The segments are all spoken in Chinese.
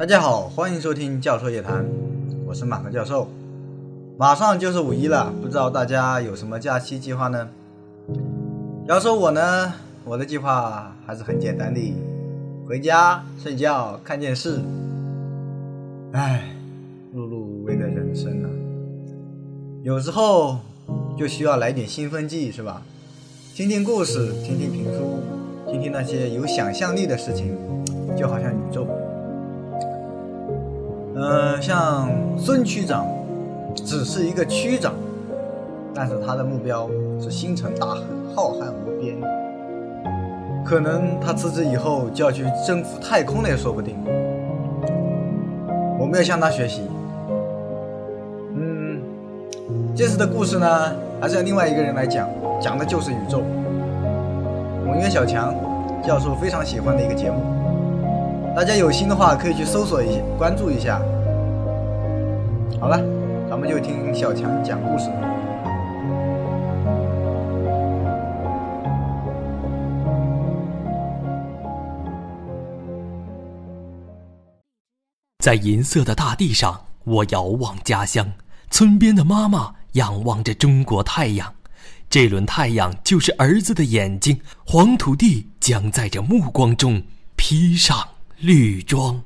大家好，欢迎收听教授夜谈，我是马克教授。马上就是五一了，不知道大家有什么假期计划呢？要说我呢，我的计划还是很简单的，回家睡觉看电视。唉，碌碌无为的人生啊，有时候就需要来点兴奋剂，是吧？听听故事，听听评书，听听那些有想象力的事情，就好像宇宙。呃，像孙区长，只是一个区长，但是他的目标是星辰大海，浩瀚无边。可能他辞职以后就要去征服太空了，也说不定。我没有向他学习。嗯，这次的故事呢，还是要另外一个人来讲，讲的就是宇宙。我约小强教授非常喜欢的一个节目。大家有心的话，可以去搜索一下，关注一下。好了，咱们就听小强讲故事。在银色的大地上，我遥望家乡，村边的妈妈仰望着中国太阳，这轮太阳就是儿子的眼睛，黄土地将在这目光中。披上绿装。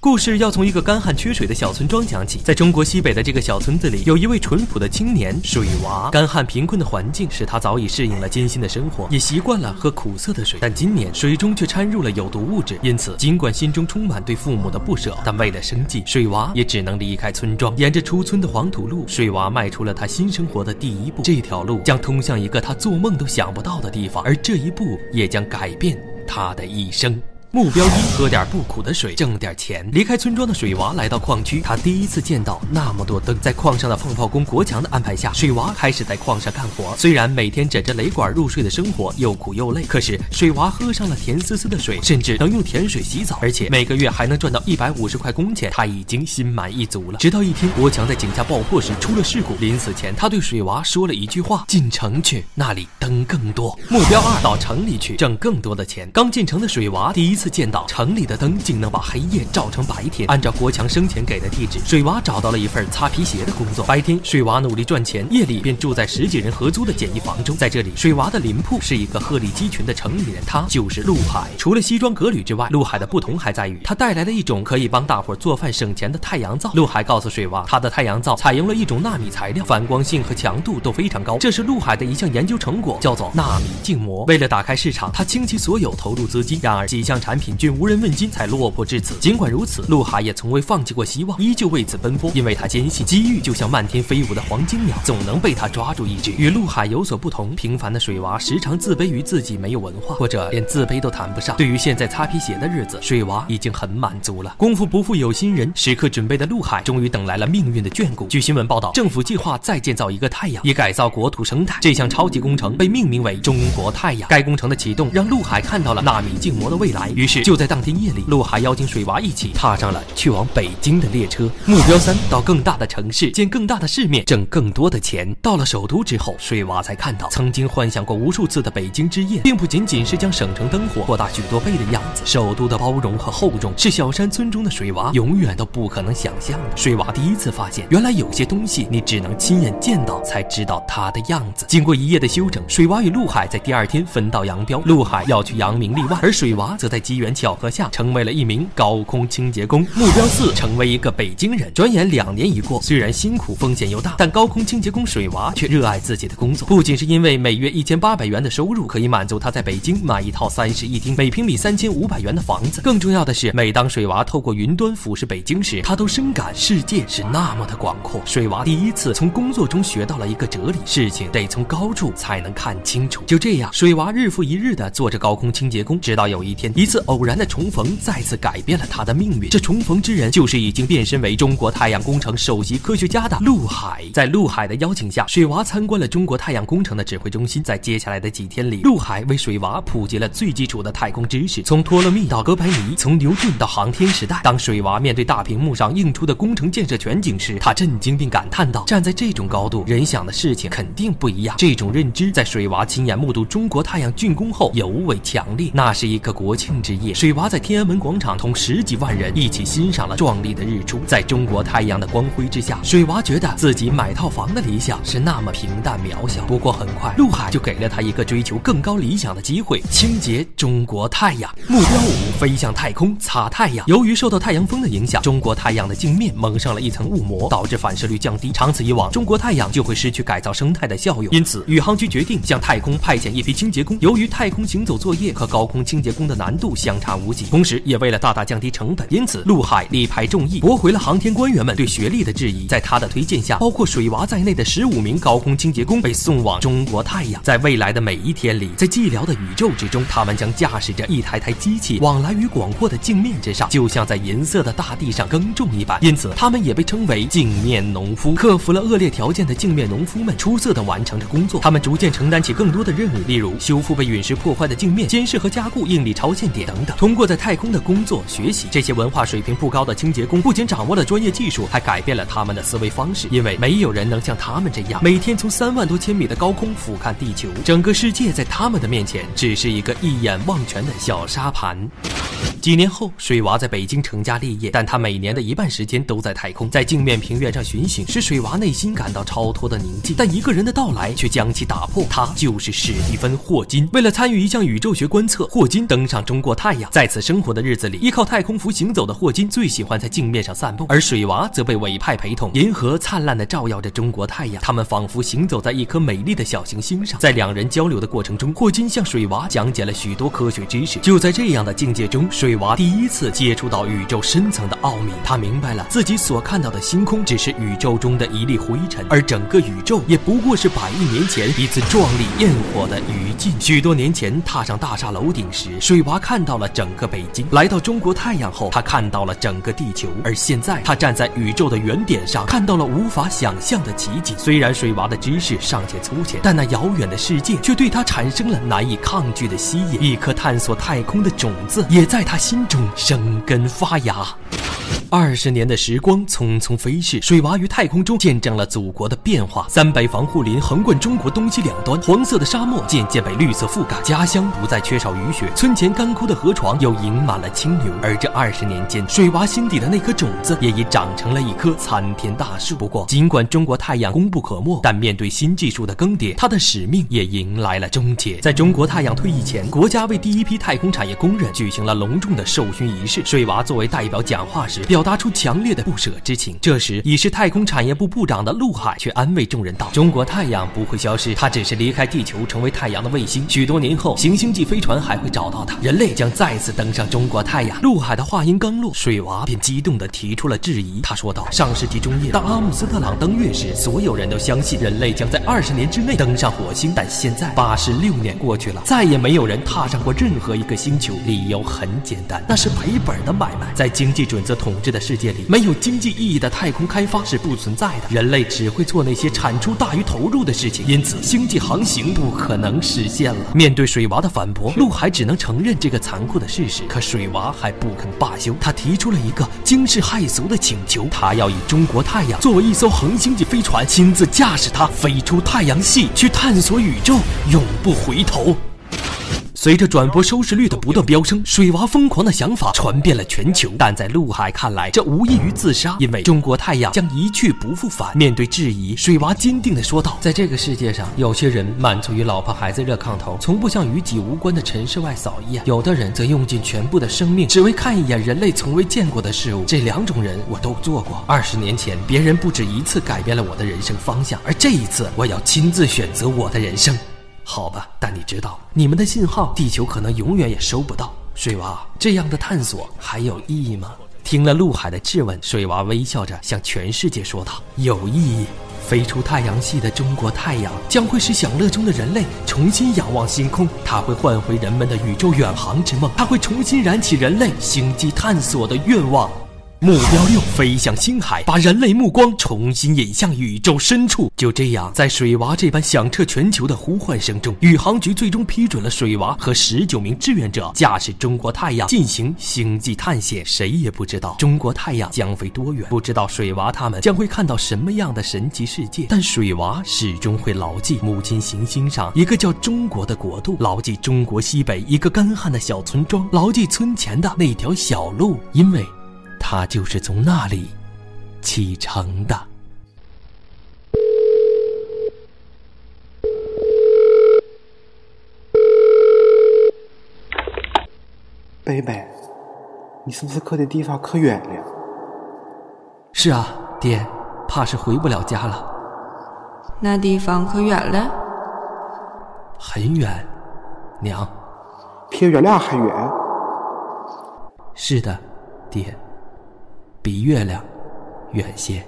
故事要从一个干旱缺水的小村庄讲起。在中国西北的这个小村子里，有一位淳朴的青年水娃。干旱贫困的环境使他早已适应了艰辛的生活，也习惯了喝苦涩的水。但今年水中却掺入了有毒物质，因此尽管心中充满对父母的不舍，但为了生计，水娃也只能离开村庄。沿着出村的黄土路，水娃迈出了他新生活的第一步。这条路将通向一个他做梦都想不到的地方，而这一步也将改变他的一生。目标一：喝点不苦的水，挣点钱。离开村庄的水娃来到矿区，他第一次见到那么多灯。在矿上的放炮工国强的安排下，水娃开始在矿上干活。虽然每天枕着雷管入睡的生活又苦又累，可是水娃喝上了甜丝丝的水，甚至能用甜水洗澡，而且每个月还能赚到一百五十块工钱，他已经心满意足了。直到一天，国强在井下爆破时出了事故，临死前他对水娃说了一句话：“进城去，那里灯更多。”目标二：到城里去挣更多的钱。刚进城的水娃第一次次见到城里的灯竟能把黑夜照成白天。按照国强生前给的地址，水娃找到了一份擦皮鞋的工作。白天，水娃努力赚钱，夜里便住在十几人合租的简易房中。在这里，水娃的邻铺是一个鹤立鸡群的城里人，他就是陆海。除了西装革履之外，陆海的不同还在于他带来了一种可以帮大伙做饭省钱的太阳灶。陆海告诉水娃，他的太阳灶采用了一种纳米材料，反光性和强度都非常高。这是陆海的一项研究成果，叫做纳米静膜。为了打开市场，他倾其所有投入资金。然而几项产产品均无人问津，才落魄至此。尽管如此，陆海也从未放弃过希望，依旧为此奔波，因为他坚信机遇就像漫天飞舞的黄金鸟，总能被他抓住一只。与陆海有所不同，平凡的水娃时常自卑于自己没有文化，或者连自卑都谈不上。对于现在擦皮鞋的日子，水娃已经很满足了。功夫不负有心人，时刻准备的陆海终于等来了命运的眷顾。据新闻报道，政府计划再建造一个太阳，以改造国土生态。这项超级工程被命名为中国太阳。该工程的启动让陆海看到了纳米静膜的未来。于是就在当天夜里，陆海邀请水娃一起踏上了去往北京的列车。目标三：到更大的城市，见更大的世面，挣更多的钱。到了首都之后，水娃才看到曾经幻想过无数次的北京之夜，并不仅仅是将省城灯火扩大许多倍的样子。首都的包容和厚重，是小山村中的水娃永远都不可能想象的。水娃第一次发现，原来有些东西你只能亲眼见到才知道它的样子。经过一夜的休整，水娃与陆海在第二天分道扬镳。陆海要去扬名立万，而水娃则在机缘巧合下成为了一名高空清洁工。目标四：成为一个北京人。转眼两年一过，虽然辛苦、风险又大，但高空清洁工水娃却热爱自己的工作。不仅是因为每月一千八百元的收入可以满足他在北京买一套三室一厅、每平米三千五百元的房子，更重要的是，每当水娃透过云端俯视北京时，他都深感世界是那么的广阔。水娃第一次从工作中学到了一个哲理：事情得从高处才能看清楚。就这样，水娃日复一日的做着高空清洁工，直到有一天，一次次偶然的重逢再次改变了他的命运。这重逢之人就是已经变身为中国太阳工程首席科学家的陆海。在陆海的邀请下，水娃参观了中国太阳工程的指挥中心。在接下来的几天里，陆海为水娃普及了最基础的太空知识，从托勒密到哥白尼，从牛顿到航天时代。当水娃面对大屏幕上映出的工程建设全景时，他震惊并感叹道：“站在这种高度，人想的事情肯定不一样。”这种认知在水娃亲眼目睹中国太阳竣工后尤为强烈。那是一个国庆之夜，水娃在天安门广场同十几万人一起欣赏了壮丽的日出。在中国太阳的光辉之下，水娃觉得自己买套房的理想是那么平淡渺小。不过很快，陆海就给了他一个追求更高理想的机会：清洁中国太阳。目标五：飞向太空擦太阳。由于受到太阳风的影响，中国太阳的镜面蒙上了一层雾膜，导致反射率降低。长此以往，中国太阳就会失去改造生态的效用。因此，宇航局决定向太空派遣一批清洁工。由于太空行走作业和高空清洁工的难度相差无几，同时也为了大大降低成本，因此陆海力排众议，驳回了航天官员们对学历的质疑。在他的推荐下，包括水娃在内的十五名高空清洁工被送往中国太阳。在未来的每一天里，在寂寥的宇宙之中，他们将驾驶着一台台机器，往来于广阔的镜面之上，就像在银色的大地上耕种一般。因此，他们也被称为镜面农夫。克服了恶劣条件的镜面农夫们出色地完成着工作。他们逐渐承担起更多的任务，例如修复被陨石破坏的镜面、监视和加固应力超限点等等。通过在太空的工作学习，这些文化水平不高的清洁工不仅掌握了专业技术，还改变了他们的思维方式。因为没有人能像他们这样，每天从三万多千米的高空俯瞰地球，整个世界在他们的面前只是一个一眼望全的小沙盘。几年后，水娃在北京成家立业，但他每年的一半时间都在太空，在镜面平原上巡行，使水娃内心感到超脱的宁静。但一个人的到来却将其打破，他就是史蒂芬·霍金。为了参与一项宇宙学观测，霍金登上中国太阳。在此生活的日子里，依靠太空服行走的霍金最喜欢在镜面上散步，而水娃则被委派陪同。银河灿烂地照耀着中国太阳，他们仿佛行走在一颗美丽的小行星上。在两人交流的过程中，霍金向水娃讲解了许多科学知识。就在这样的境界中，水娃第一次接触到宇宙深层的奥秘。他明白了自己所看到的星空只是宇宙中的一粒灰尘，而整个宇宙也不过是百亿年前一次壮丽焰火的余烬。许多年前踏上大厦楼顶时，水娃看到了整个北京；来到中国太阳后，他看到了整个地球。而现在，他站在宇宙的原点上，看到了无法想象的奇迹。虽然水娃的知识尚且粗浅，但那遥远的世界却对他产生了难以抗拒的吸引。一颗探索太空的种子也在他心中生根发芽。二十年的时光匆匆飞逝，水娃于太空中见证了祖国的变化。三百防护林横贯中国东西两端，黄色的沙漠渐渐被绿色覆盖，家乡不再缺少雨雪，村前干枯的河床又盈满了清流。而这二十年间，水娃心底的那颗种子也已长成了一棵参天大树。不过，尽管中国太阳功不可没，但面对新技术的更迭，它的使命也迎来了终结。在中国太阳退役前，国家为第一批太空产业工人举行了隆重的授勋仪式。水娃作为代表讲话时，表达出强烈的不舍之情。这时，已是太空产业部部长的陆海却安慰众人道：“中国太阳不会消失，它只是离开地球，成为太阳的卫星。许多年后，行星际飞船还会找到它，人类将再次登上中国太阳。”陆海的话音刚落，水娃便激动地提出了质疑。他说道：“上世纪中叶，当阿姆斯特朗登月时，所有人都相信人类将在二十年之内登上火星。但现在，八十六年过去了，再也没有人踏上过任何一个星球。理由很简简单，那是赔本的买卖。在经济准则统治的世界里，没有经济意义的太空开发是不存在的。人类只会做那些产出大于投入的事情，因此星际航行不可能实现了。面对水娃的反驳，陆海只能承认这个残酷的事实。可水娃还不肯罢休，他提出了一个惊世骇俗的请求：他要以中国太阳作为一艘恒星级飞船，亲自驾驶它飞出太阳系，去探索宇宙，永不回头。随着转播收视率的不断飙升，水娃疯狂的想法传遍了全球。但在陆海看来，这无异于自杀，因为中国太阳将一去不复返。面对质疑，水娃坚定地说道：“在这个世界上，有些人满足于老婆孩子热炕头，从不向与己无关的尘世外扫一眼；有的人则用尽全部的生命，只为看一眼人类从未见过的事物。这两种人我都做过。二十年前，别人不止一次改变了我的人生方向，而这一次，我要亲自选择我的人生。”好吧，但你知道，你们的信号，地球可能永远也收不到。水娃，这样的探索还有意义吗？听了陆海的质问，水娃微笑着向全世界说道：“有意义。飞出太阳系的中国太阳，将会使享乐中的人类重新仰望星空。它会唤回人们的宇宙远航之梦，它会重新燃起人类星际探索的愿望。”目标六：飞向星海，把人类目光重新引向宇宙深处。就这样，在水娃这般响彻全球的呼唤声中，宇航局最终批准了水娃和十九名志愿者驾驶中国太阳进行星际探险。谁也不知道中国太阳将飞多远，不知道水娃他们将会看到什么样的神奇世界。但水娃始终会牢记母亲行星上一个叫中国的国度，牢记中国西北一个干旱的小村庄，牢记村前的那条小路，因为。他就是从那里启程的。贝贝，你是不是去的地方可远了？是啊，爹，怕是回不了家了。那地方可远了？很远，娘。比月亮还远？是的，爹。比月亮远些。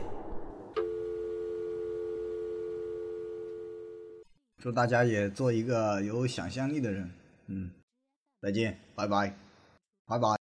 祝大家也做一个有想象力的人。嗯，再见，拜拜，拜拜。